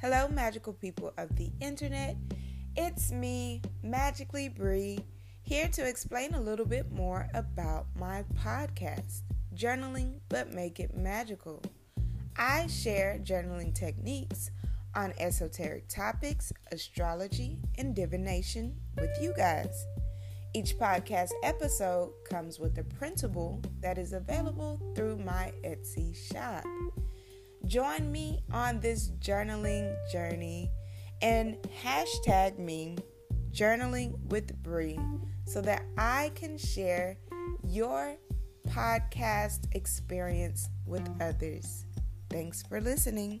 Hello, magical people of the internet. It's me, Magically Bree, here to explain a little bit more about my podcast, Journaling But Make It Magical. I share journaling techniques on esoteric topics, astrology, and divination with you guys. Each podcast episode comes with a printable that is available through my Etsy shop. Join me on this journaling journey and hashtag me journaling with Bree so that I can share your podcast experience with others. Thanks for listening.